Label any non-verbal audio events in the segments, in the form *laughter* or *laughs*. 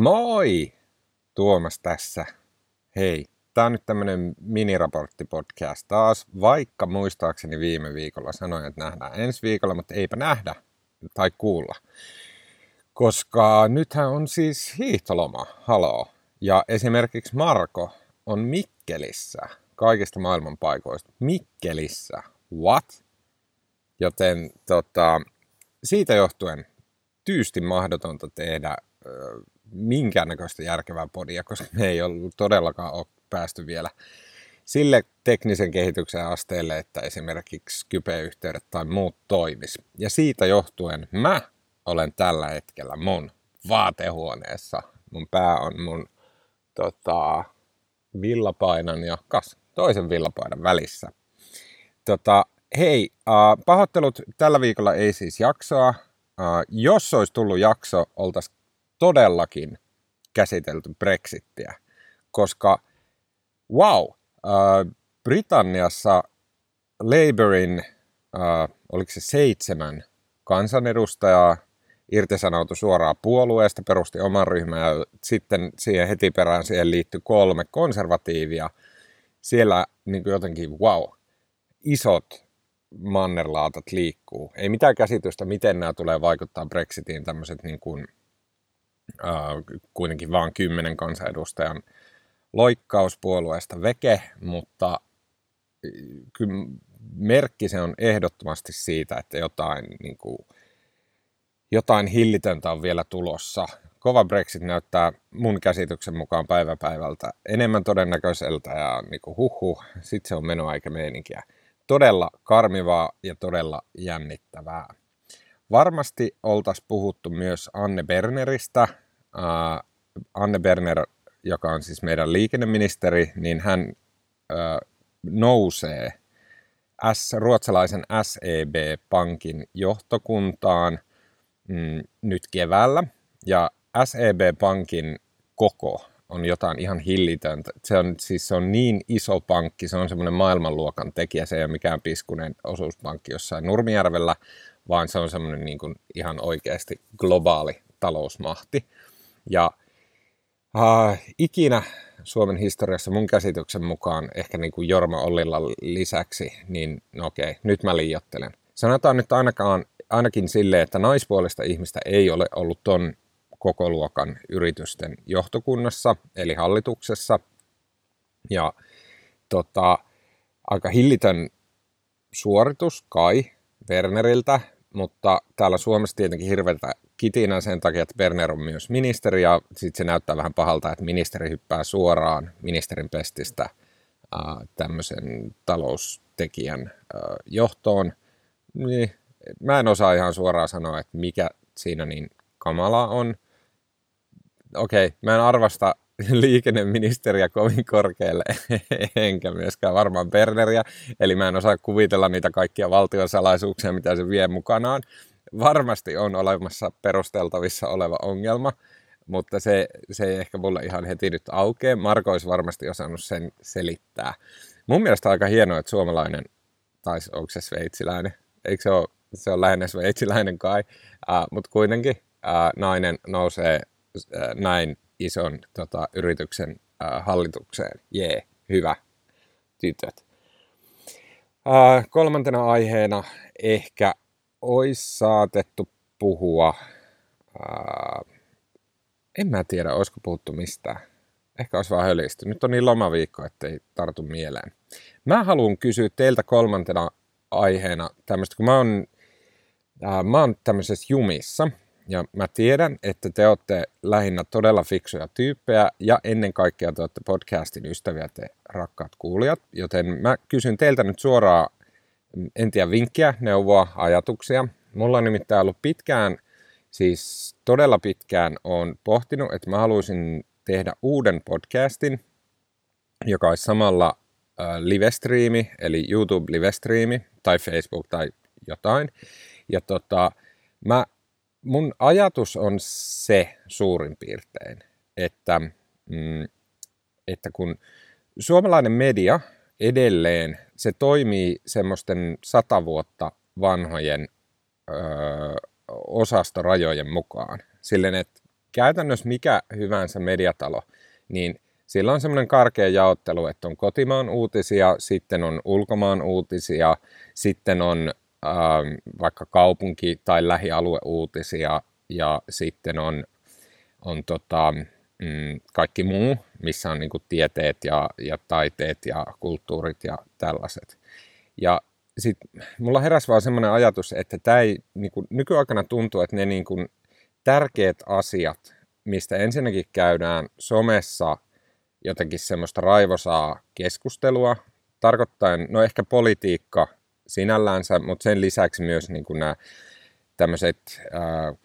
Moi! Tuomas tässä. Hei, tää on nyt tämmönen miniraporttipodcast taas, vaikka muistaakseni viime viikolla sanoin, että nähdään ensi viikolla, mutta eipä nähdä tai kuulla. Koska nythän on siis hiihtoloma, haloo. Ja esimerkiksi Marko on Mikkelissä, kaikista maailman paikoista. Mikkelissä, what? Joten tota, siitä johtuen tyysti mahdotonta tehdä minkäännäköistä järkevää podia, koska me ei ollut todellakaan ole päästy vielä sille teknisen kehityksen asteelle, että esimerkiksi Skype-yhteydet tai muut toimis. Ja siitä johtuen mä olen tällä hetkellä mun vaatehuoneessa. Mun pää on mun tota, villapainan ja kas, toisen villapainan välissä. Tota, hei, äh, pahoittelut, tällä viikolla ei siis jaksoa. Äh, jos olisi tullut jakso, oltaisiin todellakin käsitelty Brexittiä, koska wow, äh, Britanniassa Labourin, äh, oliko se seitsemän kansanedustajaa, irtisanoutui suoraan puolueesta, perusti oman ryhmän ja sitten siihen heti perään siihen liittyi kolme konservatiivia. Siellä niin jotenkin wow, isot mannerlaatat liikkuu. Ei mitään käsitystä, miten nämä tulee vaikuttaa Brexitiin tämmöiset niin kuin kuitenkin vain kymmenen kansanedustajan loikkauspuolueesta veke, mutta äh, kyllä merkki se on ehdottomasti siitä, että jotain, niin kuin, jotain hillitöntä on vielä tulossa. Kova Brexit näyttää mun käsityksen mukaan päiväpäivältä enemmän todennäköiseltä ja niin kuin huhu, sitten se on menoa eikä meininkiä. Todella karmivaa ja todella jännittävää. Varmasti oltaisiin puhuttu myös Anne Berneristä. Äh, Anne Berner, joka on siis meidän liikenneministeri, niin hän äh, nousee S, ruotsalaisen SEB-pankin johtokuntaan mm, nyt keväällä. Ja SEB-pankin koko on jotain ihan hillitöntä. Se on, siis se on niin iso pankki, se on semmoinen maailmanluokan tekijä, se ei ole mikään piskunen osuuspankki jossain Nurmijärvellä, vaan se on semmoinen niin kuin ihan oikeasti globaali talousmahti. Ja äh, ikinä Suomen historiassa mun käsityksen mukaan, ehkä niin kuin Jorma Ollilla lisäksi, niin no okei, nyt mä liiottelen. Sanotaan nyt ainakaan, ainakin sille, että naispuolista ihmistä ei ole ollut ton koko luokan yritysten johtokunnassa, eli hallituksessa. Ja tota, aika hillitön suoritus kai Werneriltä, mutta täällä Suomessa tietenkin hirveätä kitinä sen takia, että Berner on myös ministeri ja sitten se näyttää vähän pahalta, että ministeri hyppää suoraan ministerin pestistä tämmöisen taloustekijän johtoon. Niin, mä en osaa ihan suoraan sanoa, että mikä siinä niin kamala on. Okei, mä en arvasta *laughs* liikenneministeriä kovin korkealle, *laughs* enkä myöskään varmaan Berneriä, eli mä en osaa kuvitella niitä kaikkia valtiosalaisuuksia, mitä se vie mukanaan. Varmasti on olemassa perusteltavissa oleva ongelma, mutta se, se ei ehkä mulle ihan heti nyt aukea. Marko olisi varmasti osannut sen selittää. Mun mielestä aika hienoa, että suomalainen, tai onko se sveitsiläinen, eikö se ole, se on lähinnä sveitsiläinen kai, uh, mutta kuitenkin uh, nainen nousee uh, näin ison tota, yrityksen äh, hallitukseen. Jee, hyvä, tytöt. Äh, kolmantena aiheena ehkä olisi saatettu puhua, äh, en mä tiedä, olisiko puhuttu mistään. Ehkä olisi vaan hölisty. Nyt on niin lomaviikko, ettei tartu mieleen. Mä haluan kysyä teiltä kolmantena aiheena tämmöistä, kun mä oon, äh, mä oon tämmöisessä jumissa – ja mä tiedän, että te olette lähinnä todella fiksuja tyyppejä ja ennen kaikkea te olette podcastin ystäviä te rakkaat kuulijat. Joten mä kysyn teiltä nyt suoraan, en tiedä vinkkiä, neuvoa, ajatuksia. Mulla on nimittäin ollut pitkään, siis todella pitkään on pohtinut, että mä haluaisin tehdä uuden podcastin, joka olisi samalla livestriimi, eli YouTube livestriimi tai Facebook tai jotain. Ja tota, mä mun ajatus on se suurin piirtein, että, mm, että kun suomalainen media edelleen, se toimii semmoisten sata vuotta vanhojen ö, osastorajojen mukaan. Silleen, että käytännössä mikä hyvänsä mediatalo, niin sillä on semmoinen karkea jaottelu, että on kotimaan uutisia, sitten on ulkomaan uutisia, sitten on vaikka kaupunki- tai lähialueuutisia ja sitten on, on tota, mm, kaikki muu, missä on niin tieteet ja, ja taiteet ja kulttuurit ja tällaiset. Ja sitten mulla heräsi vaan semmoinen ajatus, että tämä ei, niin kuin, nykyaikana tuntuu, että ne niin kuin, tärkeät asiat, mistä ensinnäkin käydään somessa jotenkin semmoista raivosaa keskustelua, tarkoittaen, no ehkä politiikka sinällänsä, mutta sen lisäksi myös niin kuin nämä tämmöiset äh,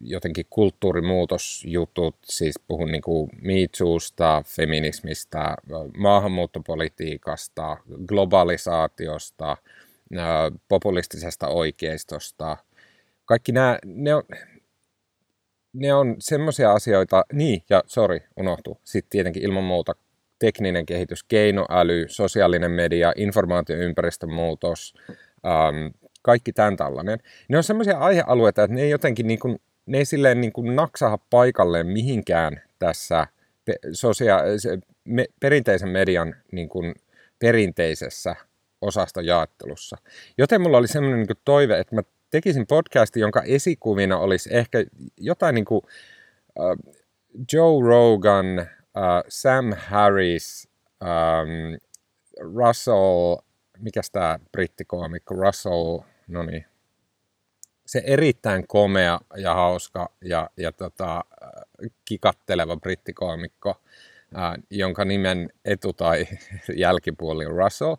jotenkin kulttuurimuutosjutut, siis puhun niin kuin miitsuusta, feminismistä, maahanmuuttopolitiikasta, globalisaatiosta, äh, populistisesta oikeistosta. Kaikki nämä, ne on, ne on semmoisia asioita, niin, ja sori, unohtu. Sitten tietenkin ilman muuta tekninen kehitys, keinoäly, sosiaalinen media, informaatioympäristön muutos, ähm, kaikki tämän tällainen. Ne on semmoisia aihealueita, että ne ei jotenkin niin kuin, ne ei silleen niin kuin naksaha paikalleen mihinkään tässä sosia- me, perinteisen median niin kuin perinteisessä osasta jaottelussa. Joten mulla oli semmoinen niin toive, että mä tekisin podcastin, jonka esikuvina olisi ehkä jotain niin kuin uh, Joe Rogan, uh, Sam Harris, um, Russell, mikä tämä brittikoomikko, Russell, no niin, se erittäin komea ja hauska ja, ja tota, kikatteleva brittikoomikko, uh, jonka nimen etu- tai *laughs* jälkipuoli on Russell,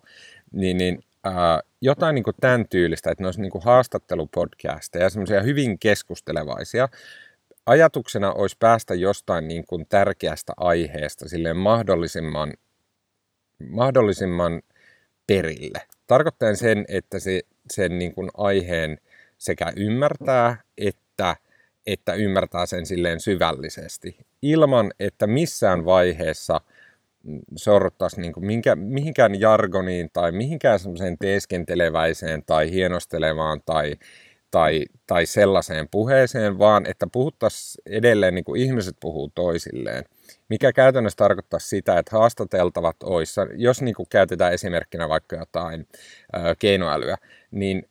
niin, niin uh, jotain niin kuin tämän tyylistä, että ne olisi niin kuin haastattelupodcasteja, semmoisia hyvin keskustelevaisia. Ajatuksena olisi päästä jostain niin kuin tärkeästä aiheesta silleen mahdollisimman, mahdollisimman perille. Tarkoittaen sen, että se, sen niin kuin aiheen sekä ymmärtää, että, että ymmärtää sen silleen syvällisesti, ilman että missään vaiheessa – sorruttaisi niin kuin minkä, mihinkään jargoniin tai mihinkään semmoiseen teeskenteleväiseen tai hienostelevaan tai, tai, tai sellaiseen puheeseen, vaan että puhuttaisiin edelleen niin kuin ihmiset puhuu toisilleen. Mikä käytännössä tarkoittaa sitä, että haastateltavat olisi, jos niin kuin käytetään esimerkkinä vaikka jotain ö, keinoälyä, niin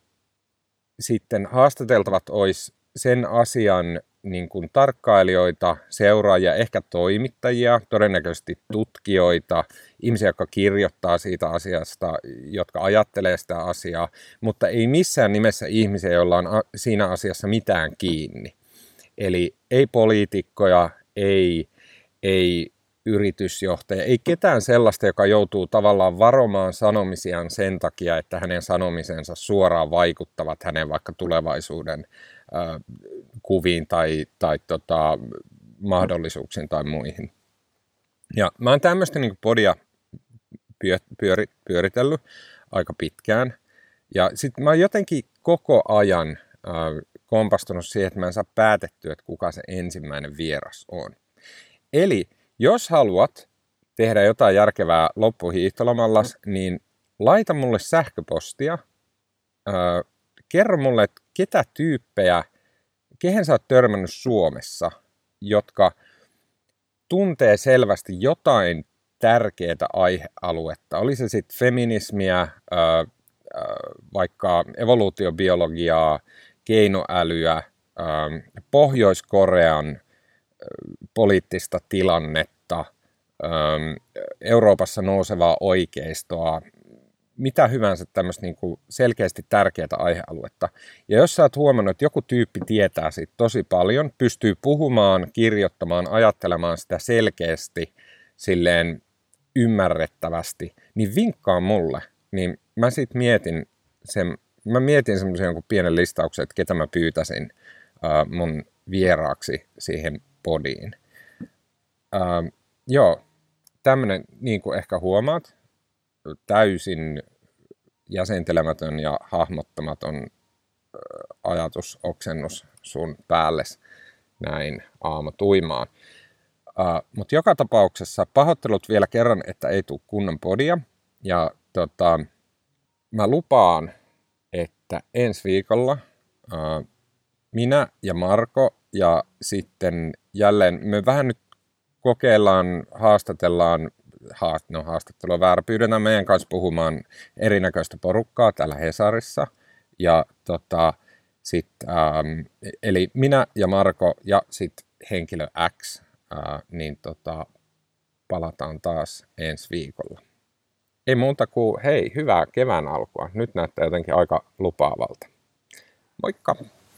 sitten haastateltavat olisi sen asian niin kuin tarkkailijoita, seuraajia, ehkä toimittajia, todennäköisesti tutkijoita, ihmisiä, jotka kirjoittaa siitä asiasta, jotka ajattelee sitä asiaa, mutta ei missään nimessä ihmisiä, joilla on siinä asiassa mitään kiinni. Eli ei poliitikkoja, ei, ei yritysjohtaja, ei ketään sellaista, joka joutuu tavallaan varomaan sanomisiaan sen takia, että hänen sanomisensa suoraan vaikuttavat hänen vaikka tulevaisuuden äh, kuviin tai, tai tota, mahdollisuuksiin tai muihin. Ja mä oon tämmöistä niin podia pyöri, pyöritellyt aika pitkään. Ja sitten mä oon jotenkin koko ajan äh, kompastunut siihen, että mä en saa päätettyä, että kuka se ensimmäinen vieras on. Eli jos haluat tehdä jotain järkevää loppuhiihtolomallas, niin laita mulle sähköpostia. Äh, kerro mulle, että ketä tyyppejä kehen sä oot törmännyt Suomessa, jotka tuntee selvästi jotain tärkeää aihealuetta. Oli se sitten feminismiä, vaikka evoluutiobiologiaa, keinoälyä, Pohjois-Korean poliittista tilannetta, Euroopassa nousevaa oikeistoa, mitä hyvänsä tämmöistä niin kuin selkeästi tärkeää aihealuetta. Ja jos sä oot huomannut, että joku tyyppi tietää siitä tosi paljon, pystyy puhumaan, kirjoittamaan, ajattelemaan sitä selkeästi, silleen ymmärrettävästi, niin vinkkaa mulle. Niin mä sit mietin sen, mä mietin semmoisen jonkun pienen listauksen, että ketä mä pyytäisin uh, mun vieraaksi siihen podiin. Uh, joo, tämmönen, niin kuin ehkä huomaat, täysin jäsentelemätön ja hahmottamaton ajatusoksennus sun päälle näin aamu tuimaan. Uh, Mutta joka tapauksessa pahoittelut vielä kerran, että ei tule kunnon podia. Ja tota, mä lupaan, että ensi viikolla uh, minä ja Marko ja sitten jälleen me vähän nyt kokeillaan, haastatellaan, haast, no haastattelu on väärä, pyydetään meidän kanssa puhumaan erinäköistä porukkaa täällä Hesarissa. Ja tota, sit, ähm, eli minä ja Marko ja sitten henkilö X, äh, niin tota, palataan taas ensi viikolla. Ei muuta kuin hei, hyvää kevään alkua. Nyt näyttää jotenkin aika lupaavalta. Moikka!